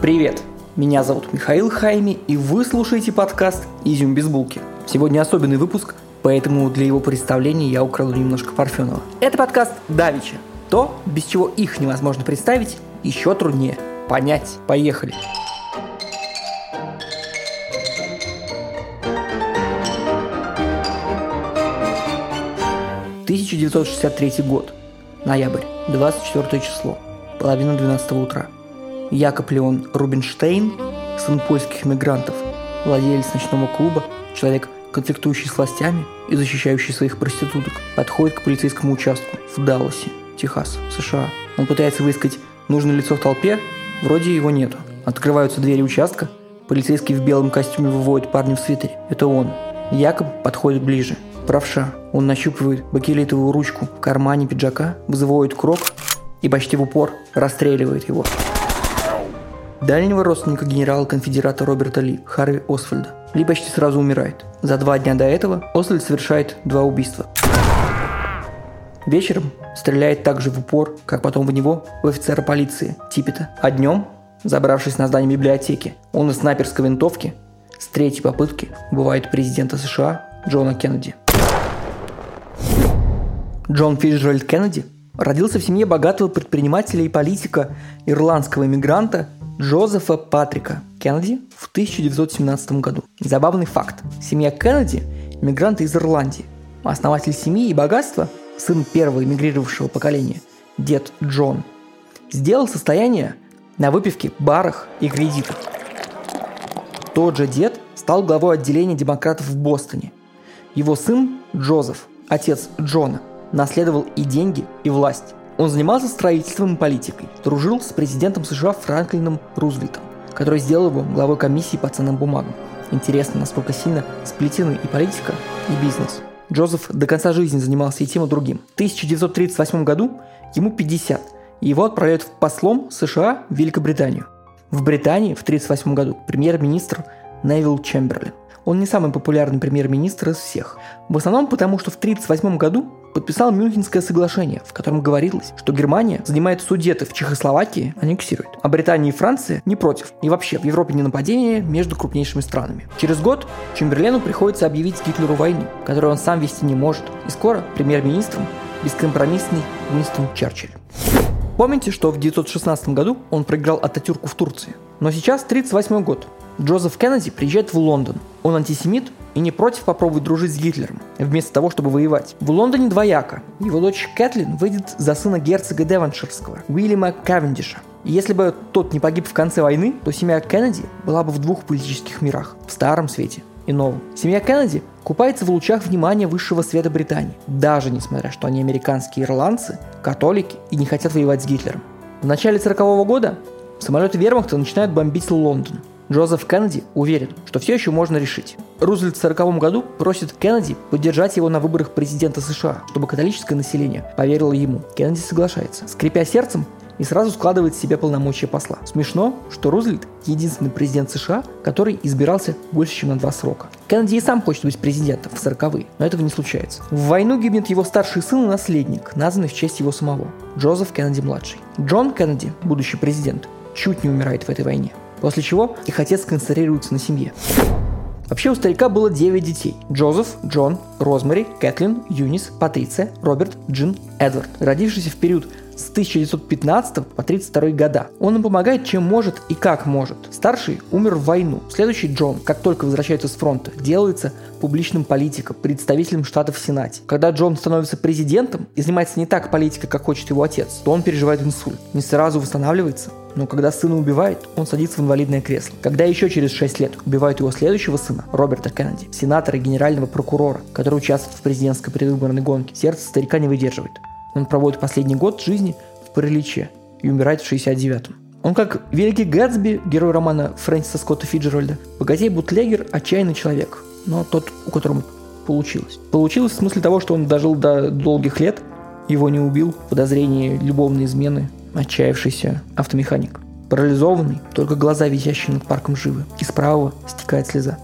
Привет! Меня зовут Михаил Хайми, и вы слушаете подкаст «Изюм без булки». Сегодня особенный выпуск, поэтому для его представления я украду немножко Парфенова. Это подкаст «Давича». То, без чего их невозможно представить, еще труднее понять. Поехали! «1963 год. Ноябрь. 24 число. Половина 12 утра. Якоб Леон Рубинштейн, сын польских мигрантов, владелец ночного клуба, человек, конфликтующий с властями и защищающий своих проституток, подходит к полицейскому участку в Далласе, Техас, США. Он пытается выискать нужное лицо в толпе, вроде его нету. Открываются двери участка, полицейский в белом костюме выводит парня в свитере. Это он. Якоб подходит ближе. Правша. Он нащупывает бакелитовую ручку в кармане пиджака, вызывает крок и почти в упор расстреливает его дальнего родственника генерала-конфедерата Роберта Ли, Харви Освальда. Ли почти сразу умирает. За два дня до этого Освальд совершает два убийства. Вечером стреляет так же в упор, как потом в него, в офицера полиции Типпета. А днем, забравшись на здание библиотеки, он из снайперской винтовки с третьей попытки убивает президента США Джона Кеннеди. Джон Фиджеральд Кеннеди родился в семье богатого предпринимателя и политика, ирландского иммигранта Джозефа Патрика Кеннеди в 1917 году. Забавный факт. Семья Кеннеди – мигранты из Ирландии. Основатель семьи и богатства, сын первого эмигрировавшего поколения, дед Джон, сделал состояние на выпивке, барах и кредитах. Тот же дед стал главой отделения демократов в Бостоне. Его сын Джозеф, отец Джона, наследовал и деньги, и власть. Он занимался строительством и политикой, дружил с президентом США Франклином Рузвельтом, который сделал его главой комиссии по ценным бумагам. Интересно, насколько сильно сплетены и политика, и бизнес. Джозеф до конца жизни занимался и тем, и другим. В 1938 году ему 50, и его отправляют в послом США в Великобританию. В Британии в 1938 году премьер-министр Невил Чемберлин. Он не самый популярный премьер-министр из всех. В основном потому, что в 1938 году подписал Мюнхенское соглашение, в котором говорилось, что Германия занимает Судеты в Чехословакии, аннексирует, а Британия и Франция не против. И вообще, в Европе не нападение между крупнейшими странами. Через год Чемберлену приходится объявить Гитлеру войну, которую он сам вести не может. И скоро премьер-министром бескомпромиссный Уинстон Черчилль. Помните, что в 1916 году он проиграл Ататюрку в Турции? Но сейчас 1938 год. Джозеф Кеннеди приезжает в Лондон. Он антисемит и не против попробовать дружить с Гитлером, вместо того, чтобы воевать. В Лондоне двояко. Его дочь Кэтлин выйдет за сына герцога Девонширского, Уильяма Кавендиша. И если бы тот не погиб в конце войны, то семья Кеннеди была бы в двух политических мирах – в старом свете и новом. Семья Кеннеди купается в лучах внимания высшего света Британии, даже несмотря, что они американские ирландцы, католики и не хотят воевать с Гитлером. В начале 40 -го года самолеты вермахта начинают бомбить Лондон. Джозеф Кеннеди уверен, что все еще можно решить. Рузвельт в 1940 году просит Кеннеди поддержать его на выборах президента США, чтобы католическое население поверило ему. Кеннеди соглашается. Скрипя сердцем, и сразу складывает в себя полномочия посла. Смешно, что Рузвельт – единственный президент США, который избирался больше, чем на два срока. Кеннеди и сам хочет быть президентом в 40 но этого не случается. В войну гибнет его старший сын и наследник, названный в честь его самого – Джозеф Кеннеди-младший. Джон Кеннеди, будущий президент, чуть не умирает в этой войне. После чего их отец концентрируется на семье. Вообще у старика было 9 детей. Джозеф, Джон, Розмари, Кэтлин, Юнис, Патриция, Роберт, Джин, Эдвард. Родившийся в период с 1915 по 1932 года. Он им помогает, чем может и как может. Старший умер в войну. Следующий Джон, как только возвращается с фронта, делается публичным политиком, представителем штатов в Сенате. Когда Джон становится президентом и занимается не так политикой, как хочет его отец, то он переживает инсульт. Не сразу восстанавливается, но когда сына убивает, он садится в инвалидное кресло. Когда еще через 6 лет убивают его следующего сына, Роберта Кеннеди, сенатора и генерального прокурора, который участвует в президентской предвыборной гонке, сердце старика не выдерживает. Он проводит последний год жизни в параличе и умирает в 69-м. Он как великий Гэтсби, герой романа Фрэнсиса Скотта Фиджеральда, богатей-бутлегер, отчаянный человек, но тот, у которого получилось. Получилось в смысле того, что он дожил до долгих лет, его не убил, подозрение любовной измены, отчаявшийся автомеханик. Парализованный, только глаза, висящие над парком, живы. Из правого стекает слеза.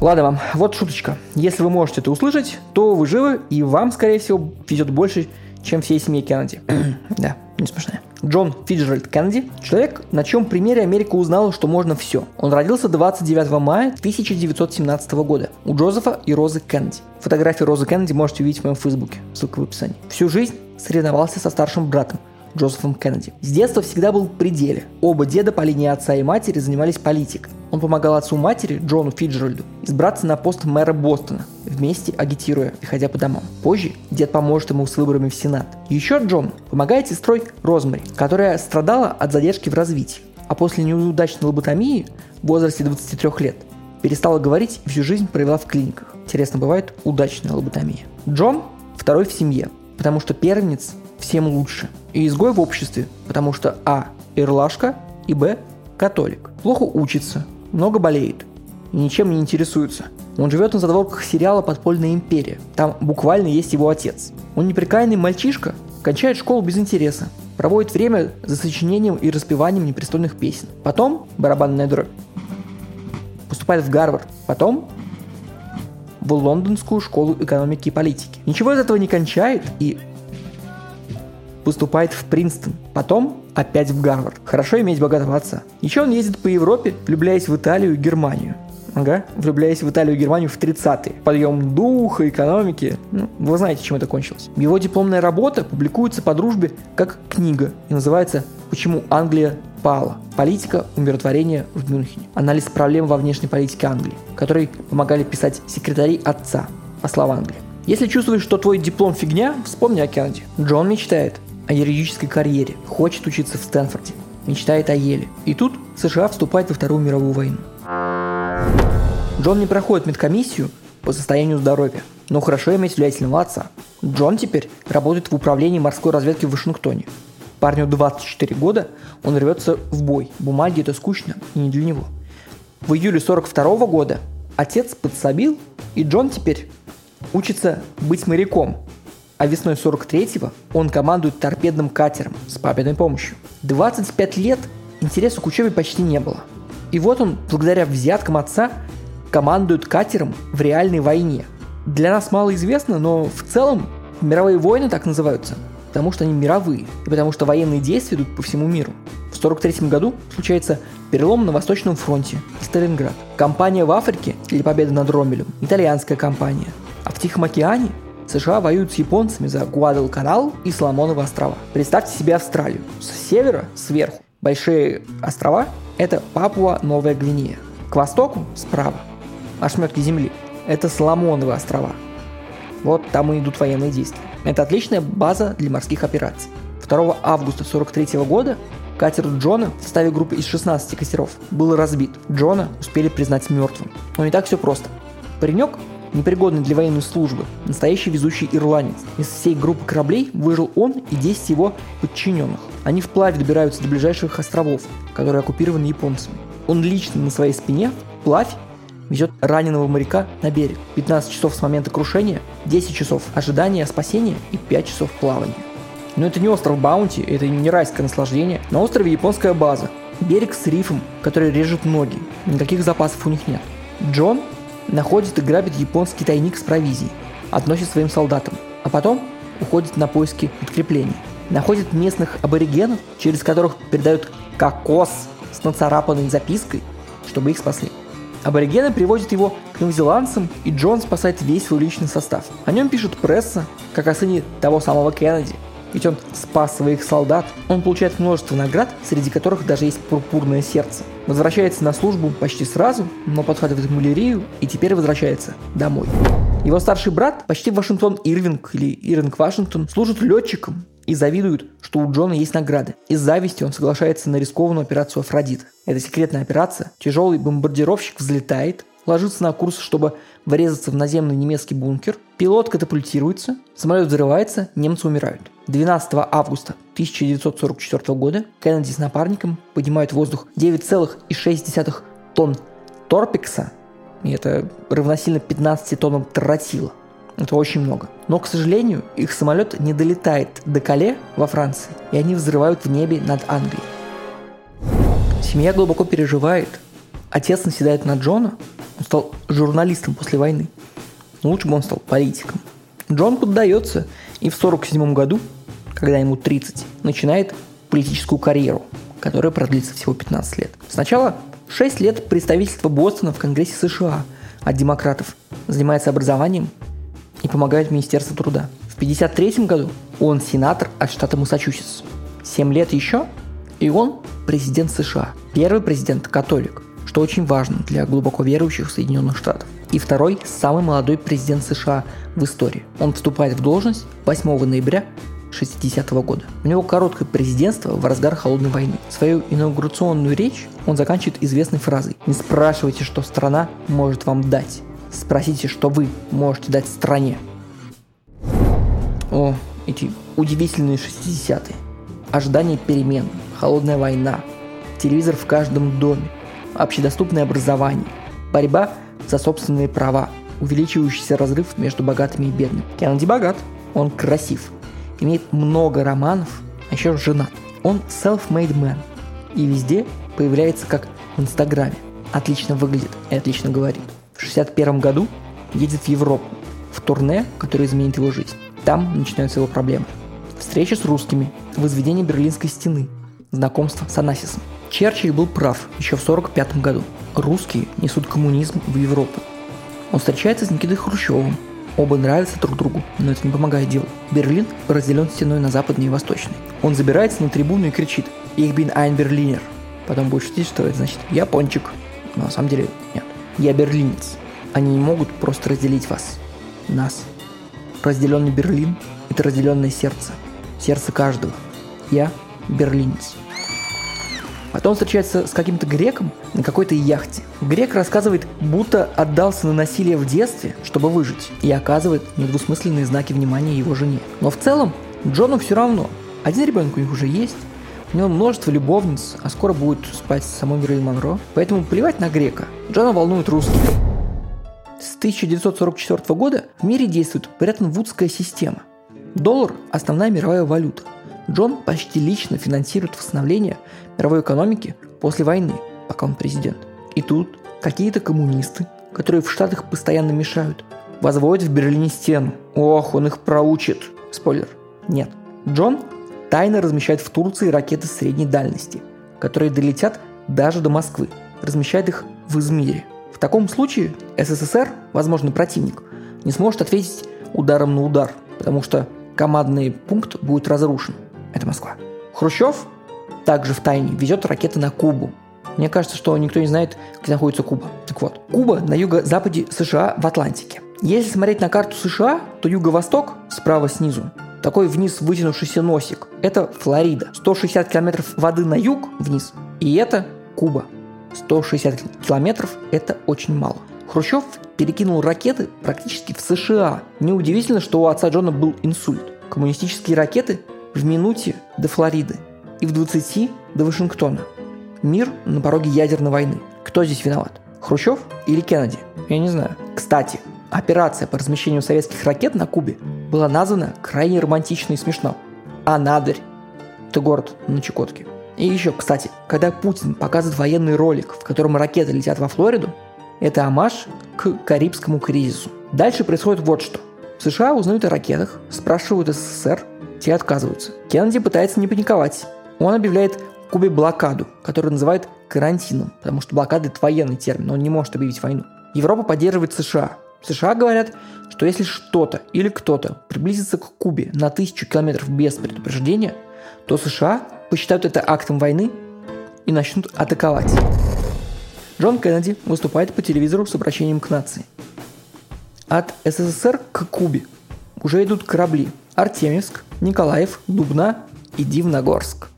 Ладно вам, вот шуточка. Если вы можете это услышать, то вы живы, и вам, скорее всего, везет больше, чем всей семье Кеннеди. да, не смешная. Джон Фиджеральд Кеннеди – человек, на чем примере Америка узнала, что можно все. Он родился 29 мая 1917 года у Джозефа и Розы Кеннеди. Фотографии Розы Кеннеди можете увидеть в моем фейсбуке, ссылка в описании. Всю жизнь соревновался со старшим братом Джозефом Кеннеди. С детства всегда был в пределе. Оба деда по линии отца и матери занимались политикой. Он помогал отцу матери, Джону Фиджеральду, избраться на пост мэра Бостона, вместе агитируя и ходя по домам. Позже дед поможет ему с выборами в Сенат. Еще Джон помогает сестрой Розмари, которая страдала от задержки в развитии, а после неудачной лоботомии в возрасте 23 лет перестала говорить и всю жизнь провела в клиниках. Интересно, бывает удачная лоботомия. Джон второй в семье, потому что первенец всем лучше. И изгой в обществе, потому что А. Ирлашка и Б. Католик. Плохо учится, много болеет и ничем не интересуется. Он живет на задворках сериала «Подпольная империя». Там буквально есть его отец. Он неприкаянный мальчишка, кончает школу без интереса, проводит время за сочинением и распеванием непристойных песен. Потом барабанная дробь. Поступает в Гарвард. Потом в Лондонскую школу экономики и политики. Ничего из этого не кончает и поступает в Принстон. Потом опять в Гарвард. Хорошо иметь богатого отца. Еще он ездит по Европе, влюбляясь в Италию и Германию. Ага, влюбляясь в Италию и Германию в 30-е. Подъем духа, экономики. Ну, вы знаете, чем это кончилось. Его дипломная работа публикуется по дружбе как книга и называется «Почему Англия пала. Политика умиротворения в Мюнхене. Анализ проблем во внешней политике Англии, которые помогали писать секретари отца, посла в Англии. Если чувствуешь, что твой диплом фигня, вспомни о Кеннеди. Джон мечтает о юридической карьере, хочет учиться в Стэнфорде, мечтает о Еле. И тут США вступает во Вторую мировую войну. Джон не проходит медкомиссию по состоянию здоровья, но хорошо иметь влиятельного отца. Джон теперь работает в управлении морской разведки в Вашингтоне. Парню 24 года, он рвется в бой. Бумаги это скучно и не для него. В июле 42 года отец подсобил, и Джон теперь учится быть моряком, а весной 43-го он командует торпедным катером с папиной помощью. 25 лет интереса к учебе почти не было. И вот он, благодаря взяткам отца, командует катером в реальной войне. Для нас мало известно, но в целом мировые войны так называются, потому что они мировые, и потому что военные действия идут по всему миру. В 43 году случается перелом на Восточном фронте Сталинград. Компания в Африке для победы над Ромелем – итальянская компания. А в Тихом океане США воюют с японцами за Гуадалканал и Соломоновы острова. Представьте себе Австралию. С севера, сверху. Большие острова – это Папуа Новая Гвинея. К востоку, справа, ошметки земли – это Соломоновы острова. Вот там и идут военные действия. Это отличная база для морских операций. 2 августа 1943 года катер Джона в составе группы из 16 катеров был разбит. Джона успели признать мертвым. Но не так все просто. Паренек непригодный для военной службы, настоящий везучий ирландец. Из всей группы кораблей выжил он и 10 его подчиненных. Они вплавь добираются до ближайших островов, которые оккупированы японцами. Он лично на своей спине вплавь везет раненого моряка на берег. 15 часов с момента крушения, 10 часов ожидания спасения и 5 часов плавания. Но это не остров Баунти, это не райское наслаждение. На острове японская база. Берег с рифом, который режет ноги. Никаких запасов у них нет. Джон находит и грабит японский тайник с провизией, относит своим солдатам, а потом уходит на поиски подкреплений. Находит местных аборигенов, через которых передают кокос с нацарапанной запиской, чтобы их спасли. Аборигены приводят его к новозеландцам, и Джон спасает весь свой личный состав. О нем пишет пресса, как о сыне того самого Кеннеди – ведь он спас своих солдат. Он получает множество наград, среди которых даже есть пурпурное сердце. Возвращается на службу почти сразу, но подхватывает малярию и теперь возвращается домой. Его старший брат, почти Вашингтон Ирвинг или Ирвинг Вашингтон, служит летчиком и завидует, что у Джона есть награды. Из зависти он соглашается на рискованную операцию Афродита. Это секретная операция. Тяжелый бомбардировщик взлетает, ложится на курс, чтобы врезаться в наземный немецкий бункер. Пилот катапультируется, самолет взрывается, немцы умирают. 12 августа 1944 года Кеннеди с напарником поднимают в воздух 9,6 тонн торпекса, и это равносильно 15 тоннам тротила. Это очень много. Но, к сожалению, их самолет не долетает до Кале во Франции, и они взрывают в небе над Англией. Семья глубоко переживает. Отец наседает на Джона, он стал журналистом после войны. Но лучше бы он стал политиком. Джон поддается и в 1947 году, когда ему 30, начинает политическую карьеру, которая продлится всего 15 лет. Сначала 6 лет представительства Бостона в Конгрессе США от демократов занимается образованием и помогает Министерству труда. В 1953 году он сенатор от штата Массачусетс. 7 лет еще, и он президент США. Первый президент католик, что очень важно для глубоко верующих Соединенных Штатов. И второй самый молодой президент США в истории. Он вступает в должность 8 ноября 60 -го года. У него короткое президентство в разгар холодной войны. Свою инаугурационную речь он заканчивает известной фразой «Не спрашивайте, что страна может вам дать. Спросите, что вы можете дать стране». О, эти удивительные 60-е. Ожидание перемен, холодная война, телевизор в каждом доме, общедоступное образование, борьба за собственные права, увеличивающийся разрыв между богатыми и бедными. Кеннеди богат, он красив, имеет много романов, а еще женат. Он self-made man и везде появляется как в Инстаграме. Отлично выглядит и отлично говорит. В 61 году едет в Европу в турне, которое изменит его жизнь. Там начинаются его проблемы. Встреча с русскими, возведение Берлинской стены, знакомство с Анасисом. Черчилль был прав еще в 1945 году. Русские несут коммунизм в Европу. Он встречается с Никитой Хрущевым, Оба нравятся друг другу, но это не помогает делу. Берлин разделен стеной на западный и восточный. Он забирается на трибуну и кричит «Ich bin ein Berliner». Потом будет шутить, что это значит «Я пончик». Но на самом деле нет. «Я берлинец». Они не могут просто разделить вас. Нас. Разделенный Берлин – это разделенное сердце. Сердце каждого. Я берлинец. Потом встречается с каким-то греком на какой-то яхте. Грек рассказывает, будто отдался на насилие в детстве, чтобы выжить, и оказывает недвусмысленные знаки внимания его жене. Но в целом Джону все равно. Один ребенок у них уже есть, у него множество любовниц, а скоро будет спать с самой Мэрилин Монро, поэтому плевать на грека. Джона волнует русских. С 1944 года в мире действует Бреттон-Вудская система. Доллар – основная мировая валюта – Джон почти лично финансирует восстановление мировой экономики после войны, пока он президент. И тут какие-то коммунисты, которые в Штатах постоянно мешают, возводят в Берлине стену. Ох, он их проучит. Спойлер. Нет. Джон тайно размещает в Турции ракеты средней дальности, которые долетят даже до Москвы. Размещает их в Измире. В таком случае СССР, возможно, противник, не сможет ответить ударом на удар, потому что командный пункт будет разрушен. Это Москва. Хрущев также в тайне везет ракеты на Кубу. Мне кажется, что никто не знает, где находится Куба. Так вот, Куба на юго-западе США в Атлантике. Если смотреть на карту США, то юго-восток, справа снизу, такой вниз вытянувшийся носик, это Флорида. 160 километров воды на юг вниз, и это Куба. 160 километров – это очень мало. Хрущев перекинул ракеты практически в США. Неудивительно, что у отца Джона был инсульт. Коммунистические ракеты в минуте до Флориды и в 20 до Вашингтона. Мир на пороге ядерной войны. Кто здесь виноват? Хрущев или Кеннеди? Я не знаю. Кстати, операция по размещению советских ракет на Кубе была названа крайне романтично и смешно. Анадырь. Это город на Чукотке. И еще, кстати, когда Путин показывает военный ролик, в котором ракеты летят во Флориду, это амаш к Карибскому кризису. Дальше происходит вот что. В США узнают о ракетах, спрашивают СССР, те отказываются. Кеннеди пытается не паниковать. Он объявляет Кубе блокаду, которую называют карантином, потому что блокада – это военный термин, он не может объявить войну. Европа поддерживает США. США говорят, что если что-то или кто-то приблизится к Кубе на тысячу километров без предупреждения, то США посчитают это актом войны и начнут атаковать. Джон Кеннеди выступает по телевизору с обращением к нации. От СССР к Кубе уже идут корабли Артемьевск, Николаев, Дубна и Дивногорск.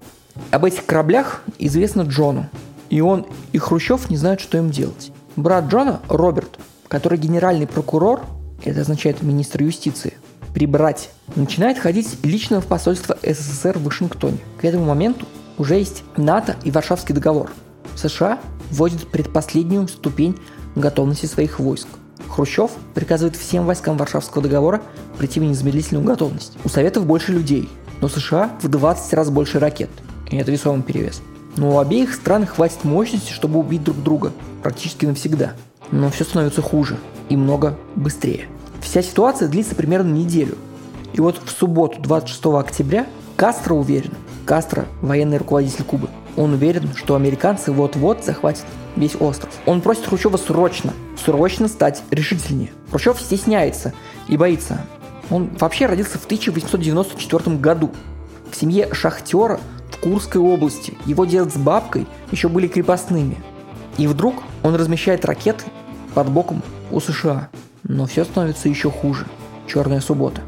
Об этих кораблях известно Джону, и он и Хрущев не знают, что им делать. Брат Джона, Роберт, который генеральный прокурор, это означает министр юстиции, прибрать, начинает ходить лично в посольство СССР в Вашингтоне. К этому моменту уже есть НАТО и Варшавский договор. США вводят предпоследнюю ступень готовности своих войск. Хрущев приказывает всем войскам Варшавского договора прийти в незамедлительную готовность. У Советов больше людей, но США в 20 раз больше ракет. И это весомый перевес. Но у обеих стран хватит мощности, чтобы убить друг друга практически навсегда. Но все становится хуже и много быстрее. Вся ситуация длится примерно неделю. И вот в субботу, 26 октября, Кастро уверен, Кастро – военный руководитель Кубы. Он уверен, что американцы вот-вот захватят весь остров. Он просит Хрущева срочно, срочно стать решительнее. Хрущев стесняется и боится. Он вообще родился в 1894 году в семье шахтера в Курской области. Его дед с бабкой еще были крепостными. И вдруг он размещает ракеты под боком у США. Но все становится еще хуже. Черная суббота.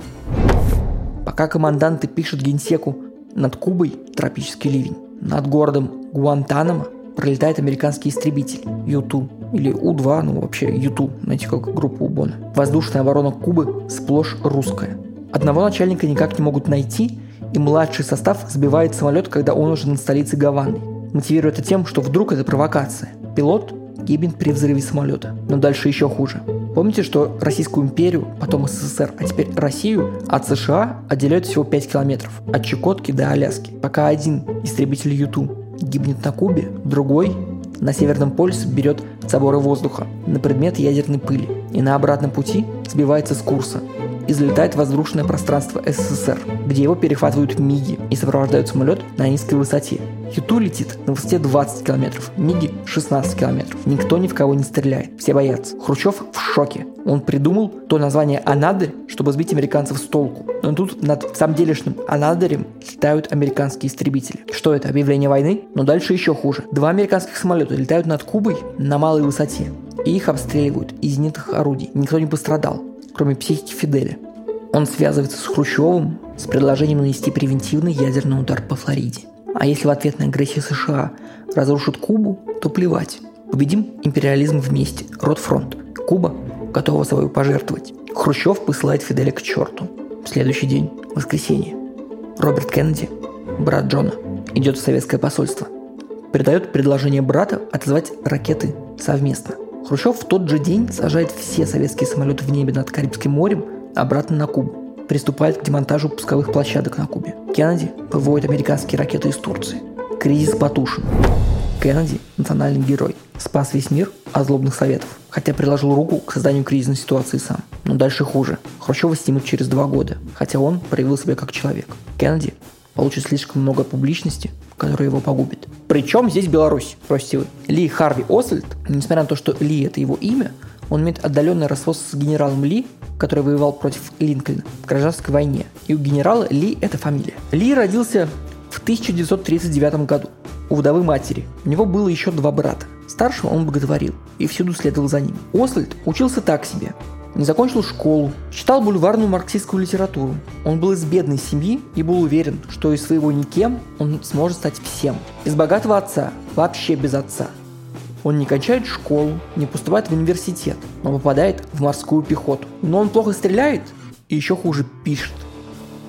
Пока команданты пишут генсеку над Кубой тропический ливень, над городом Гуантанамо пролетает американский истребитель Ю-2 или У-2, ну вообще Ю-2, знаете, как группа Убона. Воздушная оборона Кубы сплошь русская. Одного начальника никак не могут найти, и младший состав сбивает самолет, когда он уже над столицей Гаваны. Мотивирует это тем, что вдруг это провокация. Пилот гибнет при взрыве самолета. Но дальше еще хуже. Помните, что Российскую империю, потом СССР, а теперь Россию от США отделяют всего 5 километров. От Чукотки до Аляски. Пока один истребитель Юту гибнет на Кубе, другой на Северном полюсе берет заборы воздуха на предмет ядерной пыли и на обратном пути сбивается с курса и залетает в воздушное пространство СССР, где его перехватывают МИГи и сопровождают самолет на низкой высоте. Юту летит на высоте 20 километров, МИГи 16 километров. Никто ни в кого не стреляет, все боятся. Хрущев в шоке. Он придумал то название Анадырь, чтобы сбить американцев с толку. Но тут над самделишным Анадырем летают американские истребители. Что это, объявление войны? Но дальше еще хуже. Два американских самолета летают над Кубой на малой высоте. И их обстреливают из зенитных орудий. Никто не пострадал кроме психики Фиделя. Он связывается с Хрущевым с предложением нанести превентивный ядерный удар по Флориде. А если в ответ на агрессию США разрушат Кубу, то плевать. Победим империализм вместе. Ротфронт. Куба готова собой пожертвовать. Хрущев посылает Фиделя к черту. Следующий день, воскресенье. Роберт Кеннеди, брат Джона, идет в советское посольство. Передает предложение брата отозвать ракеты совместно. Хрущев в тот же день сажает все советские самолеты в небе над Карибским морем обратно на Кубу. Приступает к демонтажу пусковых площадок на Кубе. Кеннеди выводит американские ракеты из Турции. Кризис потушен. Кеннеди – национальный герой. Спас весь мир от злобных советов, хотя приложил руку к созданию кризисной ситуации сам. Но дальше хуже. Хрущева снимут через два года, хотя он проявил себя как человек. Кеннеди получит слишком много публичности, которая его погубит. Причем здесь Беларусь, спросите вы. Ли Харви Освальд, несмотря на то, что Ли это его имя, он имеет отдаленный родство с генералом Ли, который воевал против Линкольна в гражданской войне. И у генерала Ли это фамилия. Ли родился в 1939 году у вдовы матери. У него было еще два брата. Старшего он боготворил и всюду следовал за ним. Освальд учился так себе не закончил школу, читал бульварную марксистскую литературу. Он был из бедной семьи и был уверен, что из своего никем он сможет стать всем. Из богатого отца, вообще без отца. Он не кончает школу, не поступает в университет, но попадает в морскую пехоту. Но он плохо стреляет и еще хуже пишет.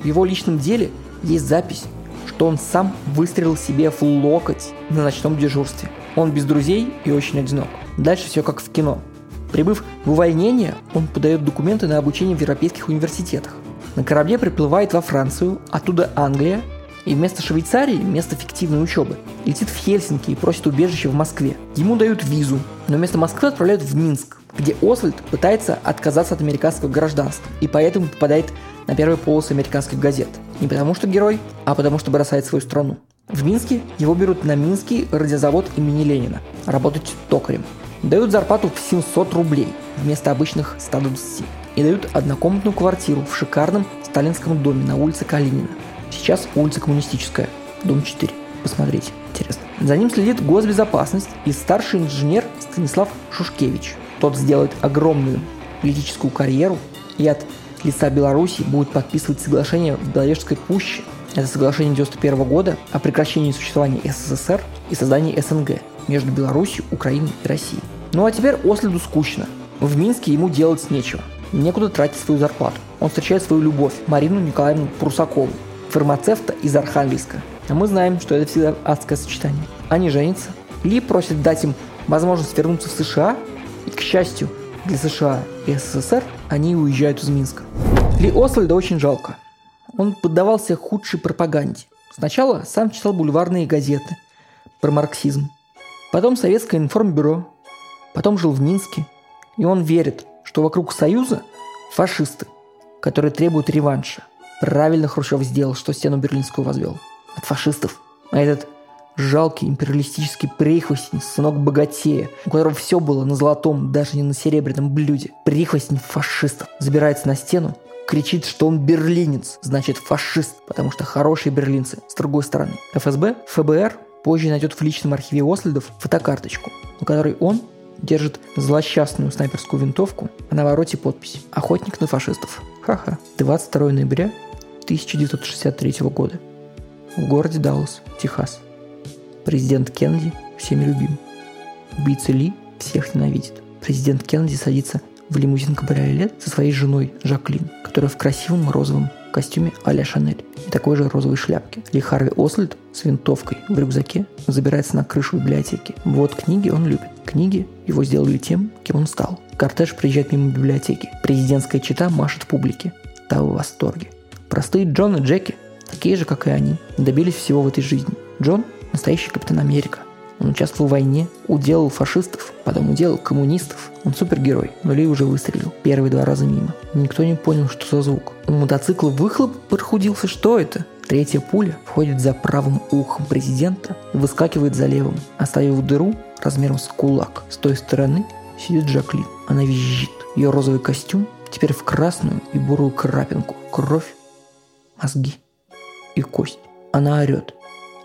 В его личном деле есть запись, что он сам выстрелил себе в локоть на ночном дежурстве. Он без друзей и очень одинок. Дальше все как в кино – Прибыв в увольнение, он подает документы на обучение в европейских университетах. На корабле приплывает во Францию, оттуда Англия, и вместо Швейцарии, вместо фиктивной учебы, летит в Хельсинки и просит убежище в Москве. Ему дают визу, но вместо Москвы отправляют в Минск, где Освальд пытается отказаться от американского гражданства и поэтому попадает на первые полосы американских газет. Не потому что герой, а потому что бросает свою страну. В Минске его берут на Минский радиозавод имени Ленина, работать токарем. Дают зарплату в 700 рублей вместо обычных 120 и дают однокомнатную квартиру в шикарном сталинском доме на улице Калинина. Сейчас улица Коммунистическая, дом 4. Посмотрите, интересно. За ним следит госбезопасность и старший инженер Станислав Шушкевич. Тот сделает огромную политическую карьеру и от лица Беларуси будет подписывать соглашение в Беловежской пуще. Это соглашение 91 года о прекращении существования СССР и создании СНГ между Беларусью, Украиной и Россией. Ну а теперь Оследу скучно. В Минске ему делать нечего. Некуда тратить свою зарплату. Он встречает свою любовь, Марину Николаевну Прусакову, фармацевта из Архангельска. А мы знаем, что это всегда адское сочетание. Они женятся. Ли просит дать им возможность вернуться в США, и, к счастью, для США и СССР они уезжают из Минска. Ли Освальда очень жалко. Он поддавался худшей пропаганде. Сначала сам читал бульварные газеты про марксизм, потом советское информбюро, Потом жил в Минске, и он верит, что вокруг Союза фашисты, которые требуют реванша. Правильно Хрущев сделал, что стену Берлинскую возвел. от фашистов. А этот жалкий империалистический прихвостень, сынок богатея, у которого все было на золотом, даже не на серебряном блюде. Прихвостень фашистов забирается на стену, кричит, что он берлинец, значит фашист, потому что хорошие берлинцы с другой стороны. ФСБ, ФБР позже найдет в личном архиве Оследов фотокарточку, на которой он держит злосчастную снайперскую винтовку, а на вороте подпись «Охотник на фашистов». Ха-ха. 22 ноября 1963 года. В городе Даллас, Техас. Президент Кеннеди всеми любим. Убийца Ли всех ненавидит. Президент Кеннеди садится в лимузин кабриолет со своей женой Жаклин, которая в красивом розовом костюме а-ля Шанель и такой же розовой шляпке. Ли Харви Ослет с винтовкой в рюкзаке забирается на крышу библиотеки. Вот книги он любит. Книги его сделали тем, кем он стал. Кортеж приезжает мимо библиотеки. Президентская чита машет публике. Та в восторге. Простые Джон и Джеки, такие же, как и они, добились всего в этой жизни. Джон – настоящий капитан Америка. Он участвовал в войне, уделал фашистов, потом уделал коммунистов. Он супергерой, но Ли уже выстрелил. Первые два раза мимо. Никто не понял, что за звук. У мотоцикла выхлоп прохудился. Что это? Третья пуля входит за правым ухом президента и выскакивает за левым, оставив дыру размером с кулак. С той стороны сидит Жаклин. Она визжит. Ее розовый костюм теперь в красную и бурую крапинку. Кровь, мозги и кость. Она орет.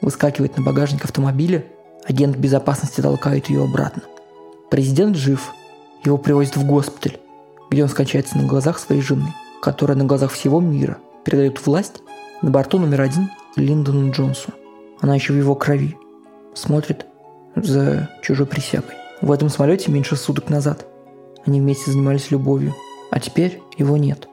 Выскакивает на багажник автомобиля. Агент безопасности толкает ее обратно. Президент жив. Его привозят в госпиталь, где он скончается на глазах своей жены, которая на глазах всего мира передает власть на борту номер один Линдону Джонсу. Она еще в его крови. Смотрит за чужой присягой. В этом самолете меньше суток назад. Они вместе занимались любовью. А теперь его нет.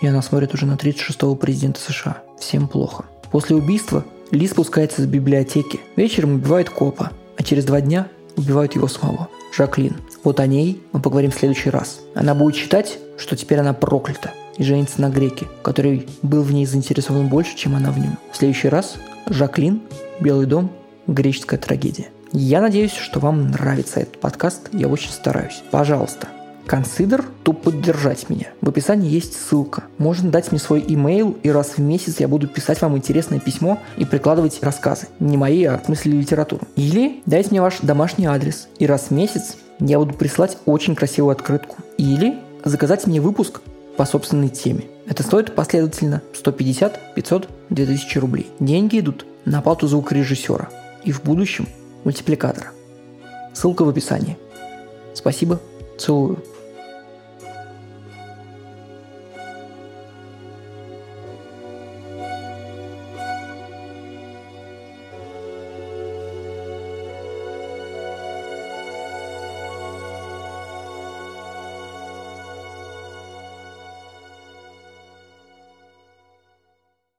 И она смотрит уже на 36-го президента США. Всем плохо. После убийства ли спускается из библиотеки. Вечером убивает копа. А через два дня убивают его самого. Жаклин. Вот о ней мы поговорим в следующий раз. Она будет считать, что теперь она проклята и женится на греке, который был в ней заинтересован больше, чем она в нем. В следующий раз Жаклин, Белый дом, греческая трагедия. Я надеюсь, что вам нравится этот подкаст. Я очень стараюсь. Пожалуйста, Consider to поддержать меня. В описании есть ссылка. Можно дать мне свой имейл, и раз в месяц я буду писать вам интересное письмо и прикладывать рассказы. Не мои, а в смысле литературу. Или дайте мне ваш домашний адрес, и раз в месяц я буду присылать очень красивую открытку. Или заказать мне выпуск по собственной теме. Это стоит последовательно 150, 500, 2000 рублей. Деньги идут на оплату звукорежиссера и в будущем мультипликатора. Ссылка в описании. Спасибо, целую.